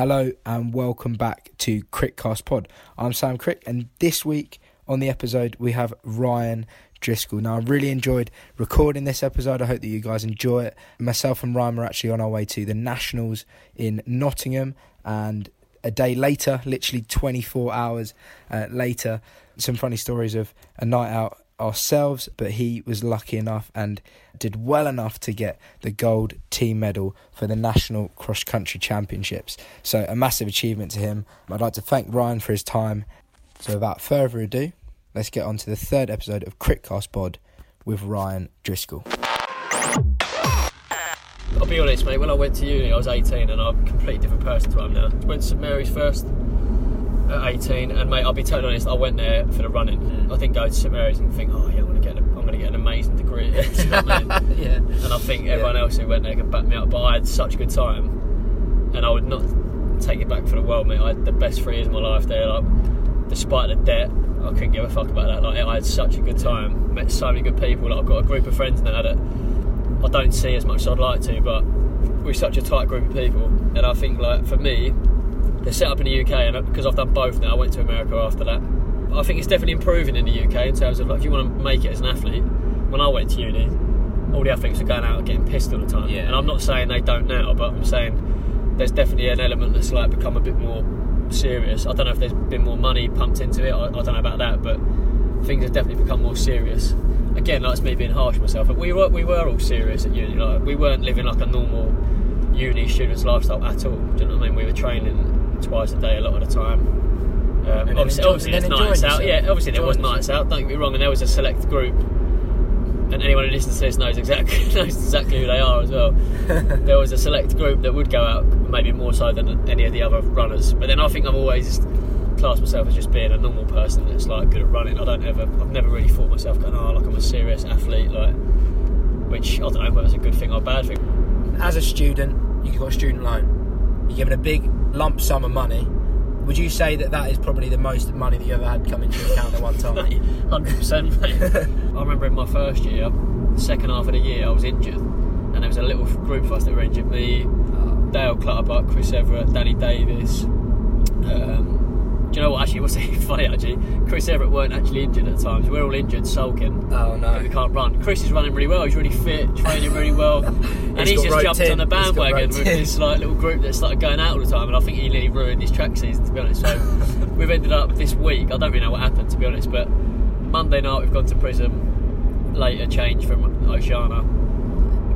Hello and welcome back to Crickcast Pod. I'm Sam Crick, and this week on the episode we have Ryan Driscoll. Now, I really enjoyed recording this episode. I hope that you guys enjoy it. Myself and Ryan are actually on our way to the Nationals in Nottingham, and a day later, literally 24 hours uh, later, some funny stories of a night out ourselves, but he was lucky enough and did well enough to get the gold team medal for the National Cross Country Championships. So, a massive achievement to him. I'd like to thank Ryan for his time. So, without further ado, let's get on to the third episode of Crickcast Pod with Ryan Driscoll. I'll be honest, mate. When I went to uni, I was 18, and I'm a completely different person to what I'm now. Went to St Mary's first at 18, and mate, I'll be totally honest. I went there for the running. Hmm. I didn't go to St Mary's and think, oh yeah, I'm gonna get, a, I'm gonna get an amazing degree. You know I mean? yeah. And I think everyone else who went there can back me up. But I had such a good time, and I would not take it back for the world, mate. I had the best three years of my life there. Like, despite the debt, I couldn't give a fuck about that. Like, I had such a good time. Met so many good people. Like, I've got a group of friends now that I don't see as much as I'd like to, but we're such a tight group of people. And I think, like, for me, they're set up in the UK, and because I've done both now, I went to America after that. I think it's definitely improving in the UK in terms of like if you want to make it as an athlete. When I went to uni, all the athletes were going out and getting pissed all the time. Yeah. And I'm not saying they don't now, but I'm saying there's definitely an element that's like become a bit more serious. I don't know if there's been more money pumped into it. I, I don't know about that, but things have definitely become more serious. Again, that's me being harsh myself, but we were we were all serious at uni. Like we weren't living like a normal uni student's lifestyle at all. Do you know what I mean? We were training twice a day a lot of the time. Um, then obviously, enjoy- obviously then there's nights out. Yeah, obviously there was Enjoying nights out. Don't get me wrong, and there was a select group, and anyone who listens to this knows exactly knows exactly who they are as well. there was a select group that would go out, maybe more so than any of the other runners. But then I think I've always classed myself as just being a normal person that's like good at running. I don't ever, I've never really thought myself going, oh, like I'm a serious athlete, like, which I don't know whether it's a good thing or a bad thing. As a student, you've got a student loan. You're given a big lump sum of money. Would you say that that is probably the most money that you ever had come into your account at one time? Hundred percent, mate. I remember in my first year, the second half of the year, I was injured, and there was a little group of us that were injured. Me, uh, Dale Clutterbuck, Chris Everett, Danny Davis. Actually, funny? Actually, Chris Everett weren't actually injured at times. We're all injured, sulking. Oh no, We can't run. Chris is running really well. He's really fit, training really well, and He's he's, just jumped in. on the bandwagon with this like little group that started going out all the time. And I think he nearly ruined his track season, to be honest. So we've ended up this week. I don't really know what happened, to be honest, but Monday night we've gone to Prism. Later change from Oceana.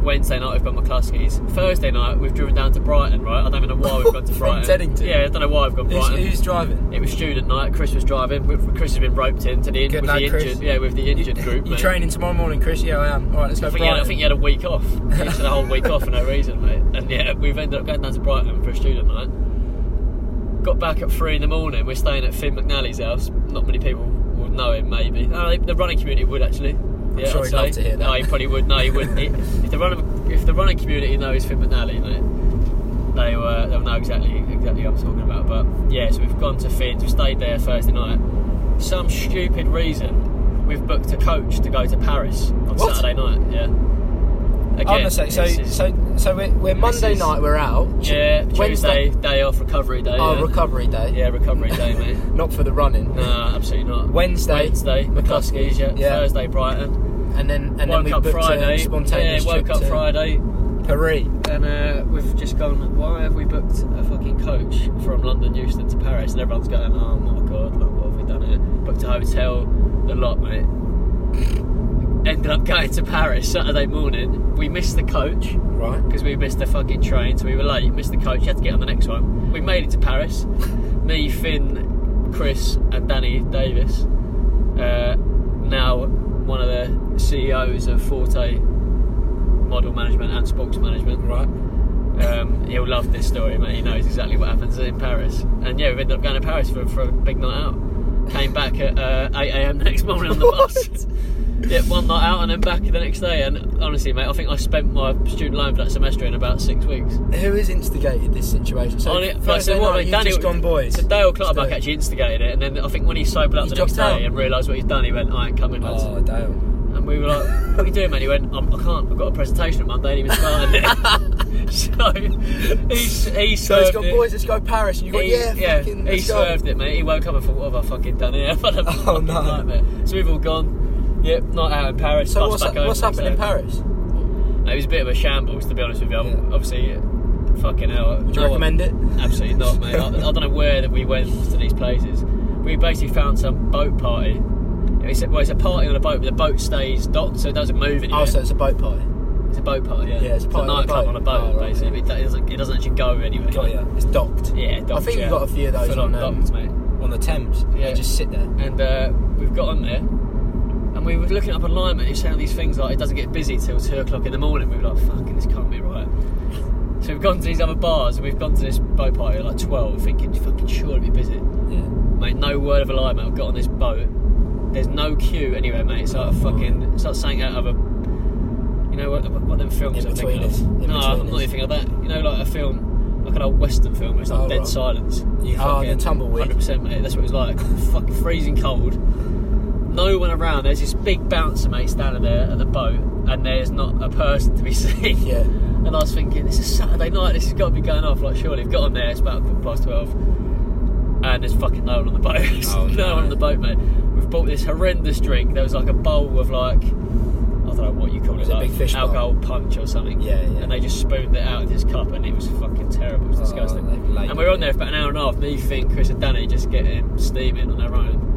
Wednesday night we've got McCluskey's. Thursday night we've driven down to Brighton. Right? I don't even know why we've gone to Brighton. Teddington? Yeah, I don't know why we've gone Who's, Brighton. who's driving? It was student night. Chris was driving. Chris has been roped into the, Good with lad, the Chris. injured. Yeah, with the injured group. You mate. training tomorrow morning, Chris? Yeah, I am. All right, let's go. I think, he had, I think he had a week off. He had a whole week off for no reason, mate. And yeah, we've ended up going down to Brighton for a student night. Got back at three in the morning. We're staying at Finn McNally's house. Not many people would know him, maybe. No, the running community would actually. Yeah, sure I'd he'd say. love to hear that. No, he probably would. No, he wouldn't. He- if the running, if the running community knows Finn McNally, mate, they uh, they'll know exactly exactly what I'm talking about. But yeah, so we've gone to Finn's. We stayed there Thursday night. Some stupid reason, we've booked a coach to go to Paris on What? Saturday night. Yeah. Again, I'm gonna say, so, is- so, so we're, we're Monday is- night. We're out. yeah, Wednesday. Tuesday day off, recovery day. Oh, yeah. recovery day. Yeah, recovery day, mate. Not for the running. No, absolutely not. Wednesday, Wednesday, McCluskey's. Yeah. Yeah. Thursday, Brighton. And then and then we up booked Friday. spontaneous yeah, woke up Friday. Paris. And uh, we've just gone. Why have we booked a fucking coach from London Euston to Paris? And everyone's going, "Oh my god, like, what have we done here?" Booked a hotel, the lot, mate. Ended up going to Paris Saturday morning. We missed the coach Right. because we missed the fucking train, so we were late. Missed the coach. Had to get on the next one. We made it to Paris. Me, Finn, Chris, and Danny Davis. Uh, now one of the CEOs of Forte Model Management and Sports Management. Right. Um, he'll love this story, mate. He knows exactly what happens in Paris. And yeah, we ended up going to Paris for, for a big night out. Came back at uh, 8 a.m. the next morning on the bus. Yeah, one night out and then back the next day. And honestly, mate, I think I spent my student loan for that semester in about six weeks. Who has instigated this situation? So it- like, Thursday so what, mate, Daniel- just gone boys. So Dale Clutterbuck actually instigated it, and then I think when he sobered up He the next dropped out. day and realised what he's done, he went, "I ain't coming, lads." Oh, Dale. And we were like, "What are you doing, man?" He went, I'm, "I can't. I've got a presentation on Monday. And he was starting it." so he he So he's got it. boys, let's go Paris, and you go, He- yeah, fucking, he served it, mate. He woke up and thought, "What have I fucking done here?" What a Oh, no. nightmare. So we've all gone. Yep, not out in Paris. So what's, back home what's next happened in day. Paris? It was a bit of a shambles, to be honest with you. Yeah. Obviously, fucking hell. Would you no recommend it? Absolutely not, mate. I, I don't know where that we went to these places. We basically found some boat party. It's a, well, it's a party on a boat, but the boat stays docked, so it doesn't move anywhere. Oh, so it's a boat party. it's a boat party, yeah. Yeah, it's a party on a nightclub boat. on a boat, Oh, right, basically. yeah. It, doesn't, it doesn't actually go anywhere. Got ya. It's docked. Yeah, docked, I think yeah. you've got a few of those Full on, on um, docked, mate. on the Thames. Yeah. They just sit there. And uh, we've got on there, and we were looking up and it's saying these things like it doesn't get busy till two o'clock in the morning. We were like, "Fucking, this can't be right." So we've gone to these other bars, and we've gone to this boat party at like twelve, thinking, "Fucking sure it'll be busy." Yeah. Mate, no word of a lie, mate. I've got on this boat. There's no queue anywhere, mate. It's like a fucking, it's like something out of a, you know what, what them films In I'm thinking us. of. In no, I'm not even thinking of that. You know, like a film, like an old western film. Where it's like Oh, dead right. silence. You- oh, the tumbleweed. Hundred percent, mate. That's what it was like. fucking freezing cold. No one around. There's this big bouncer, mate, standing there at the boat, and there's not a person to be seen. Yeah. And I was thinking, this is Saturday night, this has got to be going off. Like, surely, we've got on there, it's about quarter past 12, and there's fucking no one on the boat. Oh, no, no. one on the boat, mate. We've bought this horrendous drink. There was like a bowl of, like, I don't know what you call it, it like big fish bowl? alcohol punch or something. Yeah, yeah. And they just spooned it out of this cup, and it was fucking terrible. It was Oh, disgusting. they've and we were on there for about an hour and a half. Me, Finn, Chris, and Danny just getting steaming on their own.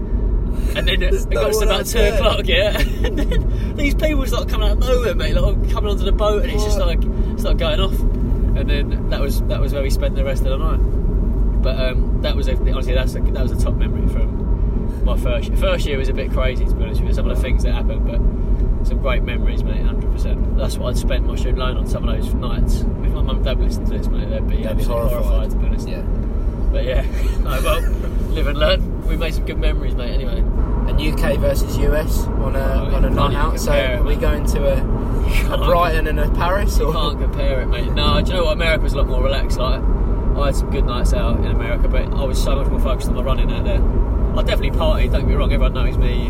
And then it, There's it got no to about two there. o'clock, yeah. And then these people start coming out of nowhere, mate, like coming onto the boat, and it's just like start going off. And then that was that was where we spent the rest of the night. But um, that was a, honestly that's a, that was a top memory from my first year. First year was a bit crazy to be honest with you. Some of the things that happened, but some great memories, mate. Hundred percent. That's what I'd spent my student loan on some of those nights. If my mum and dad listened to this, mate, they'd be, They'd be absolutely horrified. horrified. to be honest. Yeah. But yeah, no, well, live and learn. We made some good memories, mate. Anyway. And UK versus US on a Oh, on a night out. So it, are we going to a, a Brighton and a Paris? You can't compare it, mate. No, do you know what? America's a lot more relaxed. Like, I had some good nights out in America, but I was so much more focused on the running out there. I definitely party. Don't get me wrong. Everyone knows me.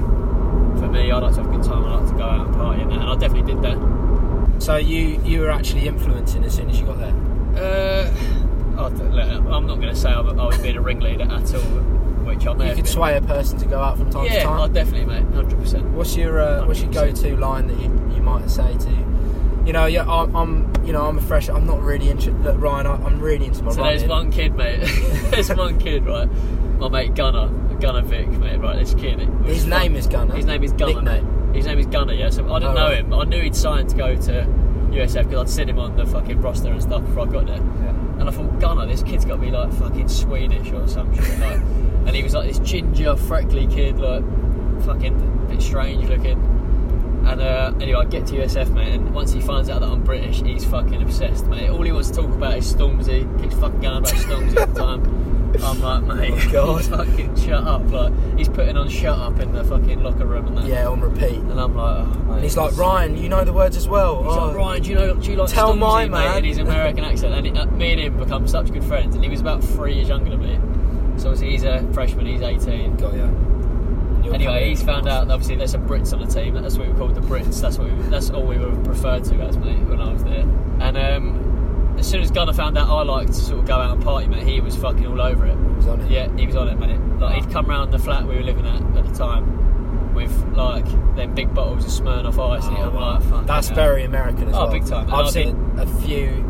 For me, I like to have a good time. I like to go out and party, and, and I definitely did that. So you you were actually influencing as soon as you got there. Uh, Look, I'm not going to say I was being a ringleader at all, which I may You could been. sway a person to go out from time yeah, to time. I definitely, mate. Hundred percent. What's your uh, what's your go-to line that you, you might say to, you know, yeah, I'm, I'm you know I'm a fresh. I'm not really into. Look, Ryan, I, I'm really into my So running. there's one kid, mate. there's one kid, right? My mate Gunner, Gunner Vic, mate. Right, this kid. His fun. name is Gunner. His name is Gunner. mate. Nickname. His name is Gunner. Yeah. So I didn't Oh, know right. him. I knew he'd signed to go to USF because I'd seen him on the fucking roster and stuff before I got there. Yeah. And I thought, Gunner, this kid's got to be like fucking Swedish or something. Like, and he was like this ginger, freckly kid, like fucking bit strange looking. And uh, anyway, I get to USF, mate, and once he finds out that I'm British, he's fucking obsessed, mate. All he wants to talk about is Stormzy. Keeps fucking going about Stormzy all the time. I'm like, mate, Oh, God. fucking shut up. Like, he's putting on shut up in the fucking locker room and that. Yeah, on repeat. And I'm like, oh, mate. And he's like, Ryan, you know the words as well. He's Oh. like, Ryan, do you know? Do you like Tell Stormzy, my mate? man. In his American accent, and it, uh, me and him become such good friends. And he was about three years younger than me, so obviously he's a freshman. He's 18. Got. You're Anyway, he's found out. Obviously, there's some Brits on the team. That's what we were called the Brits. That's what we, that's all we were referred to as, mate, when I was there. And um, as soon as Gunner found out I liked to sort of go out and party, mate, he was fucking all over it. He was on it. Yeah, he was on it, mate. Like he'd come round the flat we were living at at the time with like them big bottles of Smirnoff Ice. and I'm like, fucking That's hell. very American as Oh, well. big time. And I've I've seen a few,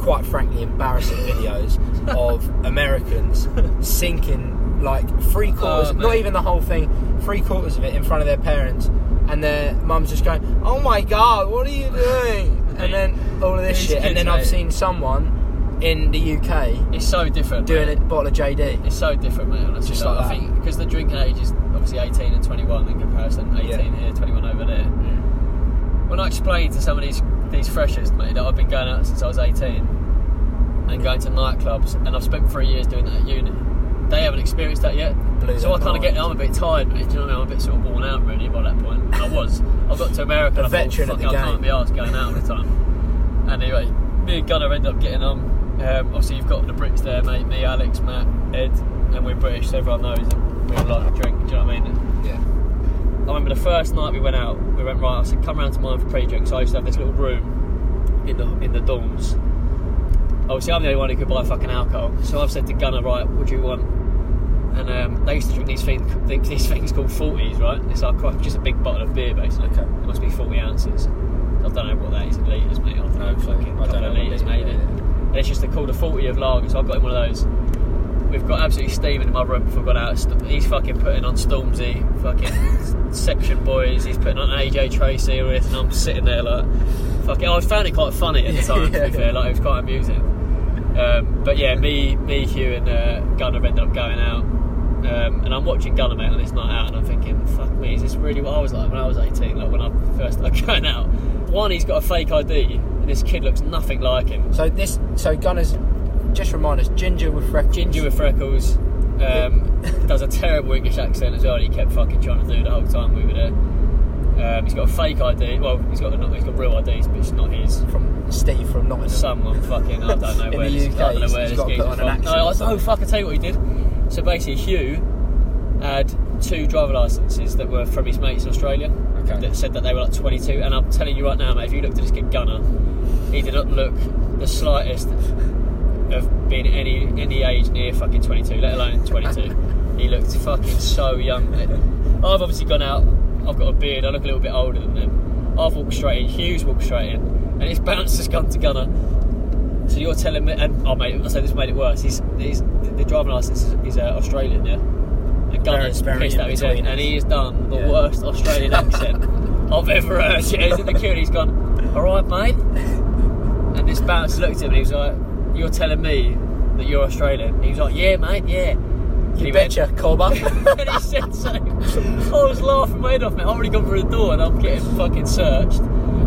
quite frankly, embarrassing videos of Americans sinking like three oh, quarters, Oh, not even the whole thing, three quarters of it in front of their parents, and their mum's just going, "Oh my god, what are you doing?" Mate, And then all of this shit, and kids, then I've seen someone in the UK It's so different. doing mate. a bottle of JD. It's so different, mate. Honestly, Just Like, like I think because the drinking age is obviously 18 and 21 in comparison. 18 Yeah. here, 21 over there. When I explained to some of these these freshers, mate, that I've been going out since I was 18 and going to nightclubs, and I've spent three years doing that at uni. They haven't experienced that yet, Blew so I kind of get. I'm a bit tired, mate. Do you know what I mean? I'm a bit sort of worn out, really, by that point. And I was. I got to America. A and I thought, veteran of "Fuck, I can't be asked going out all the time. Anyway, me and Gunnar end up getting on. Um, obviously, you've got the Brits there, mate. Me, Alex, Matt, Ed, and we're British, so everyone knows that we all like to drink. Do you know what I mean? Yeah. I remember the first night we went out, we went right. I said, "Come round to mine for pre-drink." So I used to have this little room in the in the dorms. Obviously, I'm the only one who could buy fucking alcohol. So I've said to Gunnar, "Right, what do you want?" And um, they used to drink these things, these things called forties, right? It's like quite- just a big bottle of beer, basically. Okay. It must be forty ounces. I don't know what that is in litres, mate. I don't know, No clue. fucking I don't know litres, yeah, yeah. And it's just a, called a 40 of lager, so I've got him one of those. We've got absolutely steaming in my room before we got out. He's fucking putting on Stormzy, fucking Section Boyz. He's putting on AJ Tracey with, and I'm sitting there like, fucking. I found it quite funny at the time. Yeah, to be fair, like it was quite amusing. Um, but yeah, me, me, Hugh, and uh, Gunnar ended up going out, um, and I'm watching Gunnar mate on this night out, and I'm thinking, fuck me, is this really what I was like when I was 18? Like when I first started going out. One, he's got a fake ID, and this kid looks nothing like him. So this, so Gunners, just remind us, ginger with freckles. Ginger with freckles. Um, does a terrible English accent as well. He kept fucking trying to do the whole time we were there. Um, he's got a fake ID. Well, he's got a, he's got real IDs, but it's not his. from Steve from Nottingham. Someone fucking I don't know where the this, UK, I don't know where he's this got to put on an accent No, I, oh fuck! I tell you what he did. So basically, Hugh had two driver licenses that were from his mates in Australia Okay. that said that they were like 22. And I'm telling you right now, mate, if you looked at this kid Gunner, he did not look the slightest of being any any age near fucking 22, let alone 22. he looked fucking so young. I've obviously gone out. I've got a beard. I look a little bit older than them. I've walked straight in. Hugh's walked straight in, and his bounce has gone to Gunner. So you're telling me, and oh mate, I say this made it worse. He's, he's the driving license is, is uh, Australian, yeah. And Gunner's pissed out his head, and he has done the Yeah. worst Australian accent I've ever heard. Yeah, he's in the queue, and he's gone, "All right, mate." And this bounce looked at him, and he was like, "You're telling me that you're Australian?" He was like, "Yeah, mate, yeah." And You he went- betcha, Cobber. and he said so. I was laughing my head off, mate. I've already gone through the door and I'm getting fucking searched.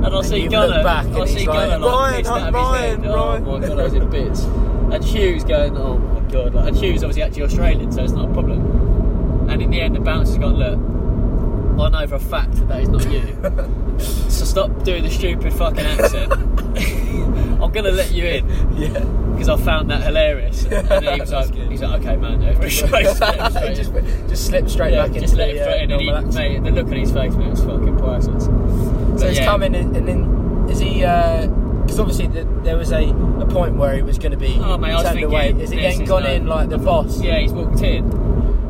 And I see Gunner. back and I see Gunner like "Ryan, of Ryan, head. Ryan." Oh my god, I was in bits. And Hugh's going, oh my god. Like, and Hugh's obviously actually Australian, so it's not a problem. And in the end, the bouncer's gone, look, I know for a fact that that is not you. so stop doing the stupid fucking accent. I'm gonna let you in yeah. because I found that hilarious. And then he was like, he's like, okay, man, no, straight, straight, straight. just, just slip straight Yeah, back just into let the him straight in, uh, and he, mate, the look on his face, mate, was fucking priceless. So he's yeah. coming in, and then is he? Uh, because obviously the, there was a, a point where he was going to be Oh, mate, turned away. Is he getting gone no- in like the boss? Yeah, he's walked in,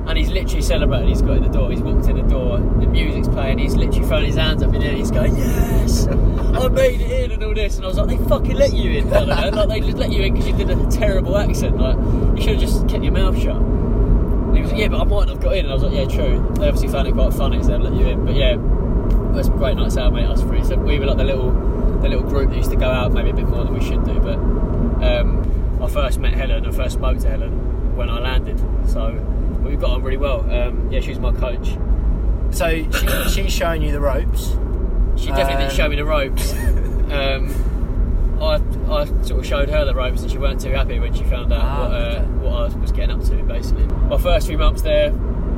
and he's literally celebrating. He's got in the door. He's walked in the door. The music's playing. He's literally throwing his hands up in the air. He's going, "Yes, I made it in," and all this. And I was like, "They fucking let you in, don't they? Like they just let you in because you did a terrible accent. Like you should have just kept your mouth shut." And he was like, "Yeah, but I might not have got in." And I was like, "Yeah, true." They obviously found it quite funny, so they let you in. But yeah, some great nights out, mate. Us three. So we were like the little, the little group that used to go out, maybe a bit more than we should do. But um, I first met Helen and first spoke to Helen when I landed. So we got on really well. Um, yeah, she was my coach. So she, she's showing you the ropes. She definitely didn't Um, show me the ropes. Um, I, I sort of showed her the ropes, and she weren't too happy when she found out Ah, what, uh, okay. what I was getting up to. Basically, my first few months there.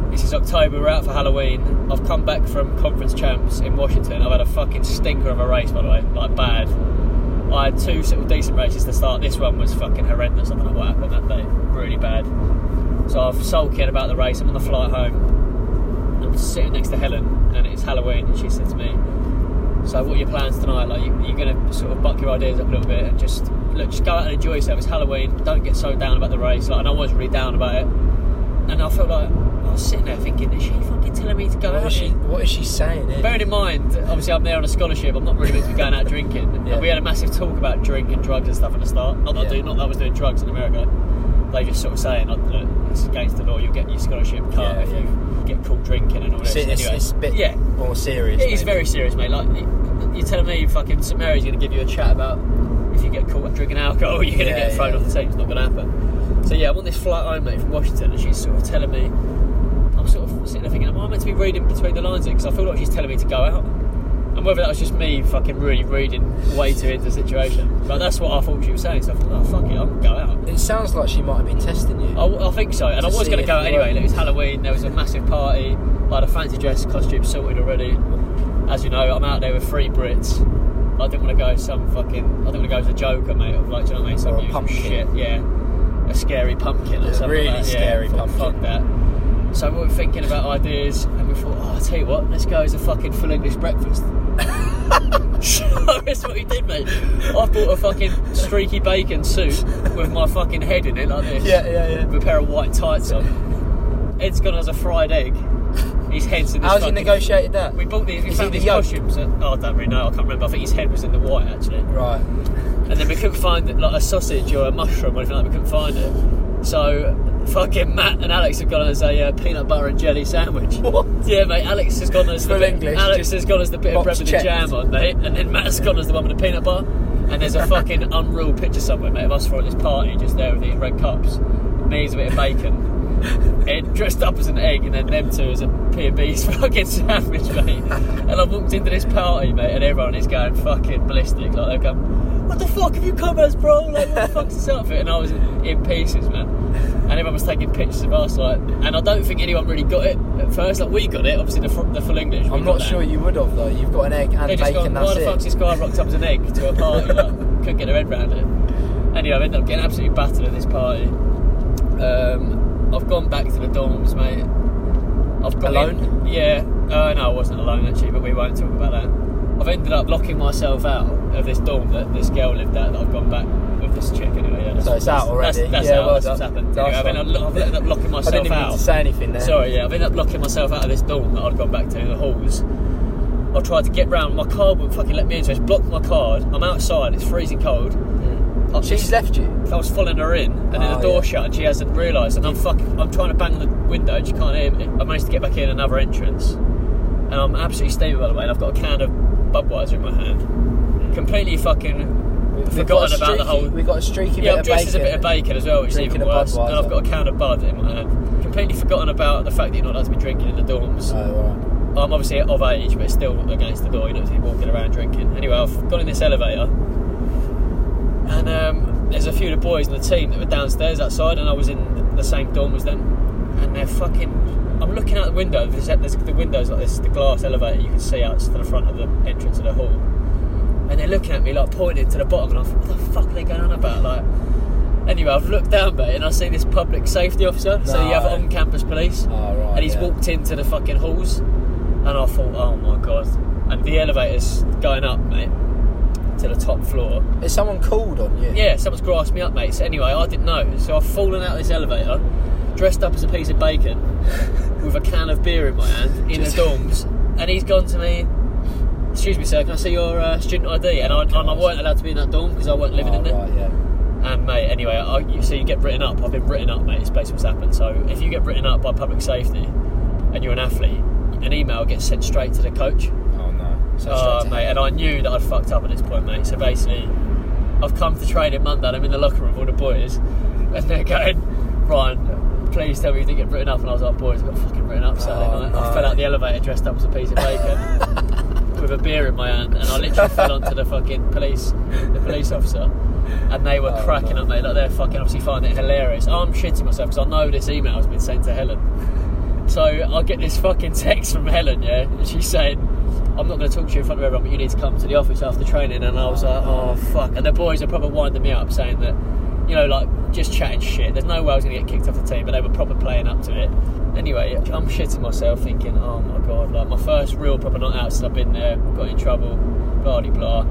This is October. We're out for Halloween. I've come back from conference champs in Washington. I've had a fucking stinker of a race, by the way, like bad. I had two sort of decent races to start. This one was fucking horrendous. I don't know what happened that day. Really bad. So I've sulking about the race. I'm on the flight home. I'm sitting next to Helen, and it's Halloween, and she said to me, "So what are your plans tonight? Like, you, you're going to sort of buck your ideas up a little bit, and just look, just go out and enjoy yourself. It's Halloween. Don't get so down about the race. Like, and I was really down about it, and I felt like Oh, I was sitting there thinking, is she fucking telling me to go What out? is she? What is she saying? Here? Bearing in mind, obviously, I'm there on a scholarship. I'm not really meant to be going out drinking. Yeah. And we had a massive talk about drink and drugs and stuff at the start. Not that, I, Yeah. do, not that I was doing drugs in America. They just sort of saying, "Look, it's against the law. You'll get your scholarship cut Yeah, if you get caught drinking and all this." It's, anyway, it's a bit yeah, more serious. it is very serious, mate. Like you- you're telling me, fucking St Mary's going to give you a chat about if you get caught drinking alcohol, you're going to get thrown off the team. It's not going to happen. So yeah, I'm on this flight home, mate, from Washington, and she's sort of telling me. I'm sitting there thinking, am I meant to be reading between the lines? Because I feel like she's telling me to go out. And whether that was just me fucking really reading way too into the situation. But that's what I thought she was saying. So I thought, oh, fuck it, I'm going to go out. It sounds like she might have been testing you. I, I think so, and I was going to go out anyway. Like, it was Halloween. There was a massive party. I had a fancy dress costume sorted already. As you know, I'm out there with three Brits. I didn't want to go as some fucking. I didn't want to go as a Joker, mate. Of like, do you know what I mean? Some Or a pumpkin. shit. Yeah, a scary pumpkin or Yeah, something. really like scary yeah, pumpkin. Fuck that. So we were thinking about ideas, and we thought, oh, I'll tell you what, let's go as a fucking full English breakfast. so that's what we did, mate. I bought a fucking streaky bacon suit with my fucking head in it like this. Yeah, yeah, yeah. With a pair of white tights on. Ed's gone as a fried egg. His head's in this How's he fucking- negotiated that? We bought these, we Is found he these the yoke? costumes. At, oh, I don't really know, I can't remember. I think his head was in the white actually. Right. And then we couldn't find like a sausage or a mushroom or anything like that. We couldn't find it. So fucking Matt and Alex have gone as a uh, peanut butter and jelly sandwich. What? Yeah, mate. Alex has gone as the bit, English, Alex has gone as the bit of bread with checked. the jam on, mate. And then Matt's gone as the one with the peanut butter. And there's a fucking unreal picture somewhere, mate, of us throwing this party just there with eating red cups. Me as a bit of bacon. Ed dressed up as an egg, and then them two as a P&B's fucking sandwich, mate. And I walked into this party, mate, and everyone is going fucking ballistic. Like they're going, "What the fuck have you come as, bro? Like, what the fuck's this outfit?" And I was in pieces, man. And everyone was taking pictures of us, like, and I don't think anyone really got it at first. Like we got it, obviously the, fr- the full English. I'm not that. sure you would have though. You've got an egg and They just bacon. gone, why that's the fuck's this guy rocked up as an egg to a party? like, couldn't get their head around it. Anyway, I ended up getting absolutely battered at this party. Um, I've gone back to the dorms, mate. I've got Alone? in- yeah. Uh, no, I wasn't alone actually, but we won't talk about that. I've ended up locking myself out of this dorm that this girl lived at. That I've gone back with this chick anyway. Yeah, So it's out already? That's, that's Yeah, well that's happened. Anyway, I've, up, I've ended up locking I myself didn't even out. to say anything there. Sorry, yeah, I've ended up locking myself out of this dorm that I'd gone back to, the halls. I tried to get round, my card wouldn't fucking let me in, so it's blocked my card. I'm outside, it's freezing cold. Hmm. I- She's left you. I was following her in, and then Oh, the ah, door yeah. shut, and she hasn't realised. And I'm fucking, I'm trying to bang on the window, and she can't hear me. I managed to get back in another entrance, and I'm absolutely steaming by the way. And I've got a can of Budweiser in my hand, hmm. completely fucking We've forgotten about the streaky- whole. We've got a streaky Yeah, bit I'm of dressed bacon. as a bit of bacon as well, which is even worse. And I've got a can of Bud in my hand. Completely forgotten about the fact that you're not allowed to be drinking in the dorms. Oh, I'm obviously of age, but it's still against the door. You don't see walking around drinking. Anyway, I've got in this elevator, and um, there's a few of the boys in the team that were downstairs outside, and I was in the same dorm as them, and they're fucking. I'm looking out the window. There's, there's the windows like this, the glass elevator. You can see out to the front of the entrance of the hall, and they're looking at me like pointing to the bottom, and I thought, what the fuck are they going on about? Like, anyway, I've looked down, mate, and I see this public safety officer. So you have No. on-campus police. Oh, right. and he's yeah. walked into the fucking halls, and I thought, oh my god! And the elevator's going up, mate, to the top floor. Is someone called on you? Yeah, someone's grasped me up, mate. So anyway, I didn't know, so I've fallen out of this elevator, dressed up as a piece of bacon, with a can of beer in my hand in Just- the dorms, and he's gone to me. Excuse me, sir. Can I see your uh, student ID? And I, and I weren't allowed to be in that dorm because I weren't living Oh, in there. right, yeah. And mate, anyway, I, you, so you get written up. I've been written up, mate. It's basically what's happened. So if you get written up by public safety and you're an athlete, an email gets sent straight to the coach. Oh no. So Oh, to mate, hell. and I knew that I'd fucked up at this point, mate. So basically, I've come to training Monday. and I'm in the locker room with all the boys, and they're going, Ryan, please tell me you didn't get written up. And I was like, boys, I got fucking written up Saturday Oh, night. I no. fell out the elevator dressed up as a piece of bacon. with a beer in my hand, and I literally fell onto the fucking police, the police officer, and they were Oh, cracking up, mate. Like they're fucking obviously finding it hilarious. Oh, I'm shitting myself because I know this email has been sent to Helen. So I get this fucking text from Helen, yeah, and she's saying, "I'm not going to talk to you in front of everyone, but you need to come to the office after training." And I was like, "Oh fuck!" And the boys are probably winding me up, saying that, you know, like just chatting shit. There's no way I was going to get kicked off the team, but they were proper playing up to it. Anyway, I'm shitting myself, thinking, "Oh my god!" Like my first real proper night out since I've been there, got in trouble, blah de blah.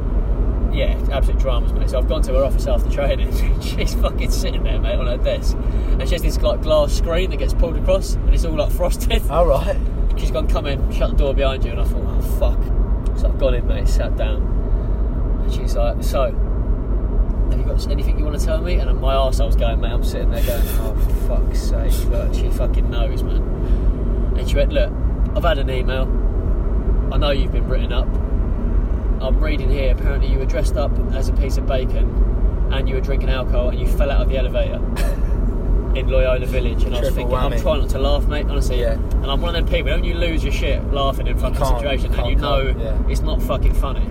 Yeah, absolute dramas, mate. So I've gone to her office after training. She's fucking sitting there, mate, on her desk, and she has this like glass screen that gets pulled across, and it's all like frosted. All right. She's gone, come in, shut the door behind you, and I thought, oh fuck. So I've gone in, mate, sat down, and she's like, so, anything you want to tell me? And my arse, I was going, mate, I'm sitting there going, oh for fuck's sake, look, she fucking knows, man. And she went, look, I've had an email. I know you've been written up. I'm reading here. Apparently, you were dressed up as a piece of bacon, and you were drinking alcohol, and you fell out of the elevator in Loyola Village. And I was Triple thinking, I'm trying not to laugh, mate. Honestly, Yeah. and I'm one of them people. Don't you lose your shit laughing in front of a can't, situation, and you know yeah. it's not fucking funny.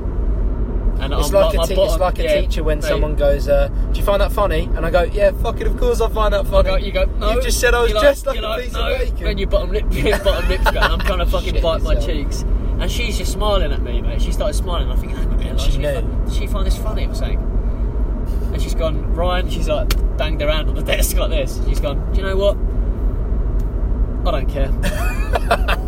And It's I'm like, a te- it's like a yeah, teacher when mate, someone goes, uh, "Do you find that funny?" And I go, "Yeah, fuck it, of course I find that funny." go, you go, no. You've just said I was You're dressed like you're a piece no. of bacon. Then your bottom lip, your bottom lip's going. I'm trying to fucking Shit bite my yourself. cheeks, and she's just smiling at me, mate. She started smiling. I think, hang on a minute, like, She she, knew. she find this funny? I'm saying. And she's gone, Ryan. She's like banged around on the desk like this. She's gone. Do you know what? I don't care.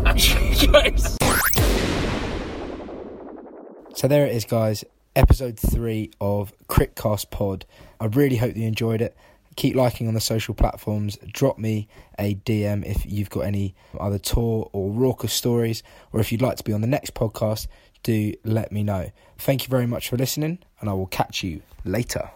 So there it is, guys. Episode three of Crickcast Pod. I really hope you enjoyed it. Keep liking on the social platforms. Drop me a DM if you've got any other tour or raucous stories, or if you'd like to be on the next podcast. Do let me know. Thank you very much for listening, and I will catch you later.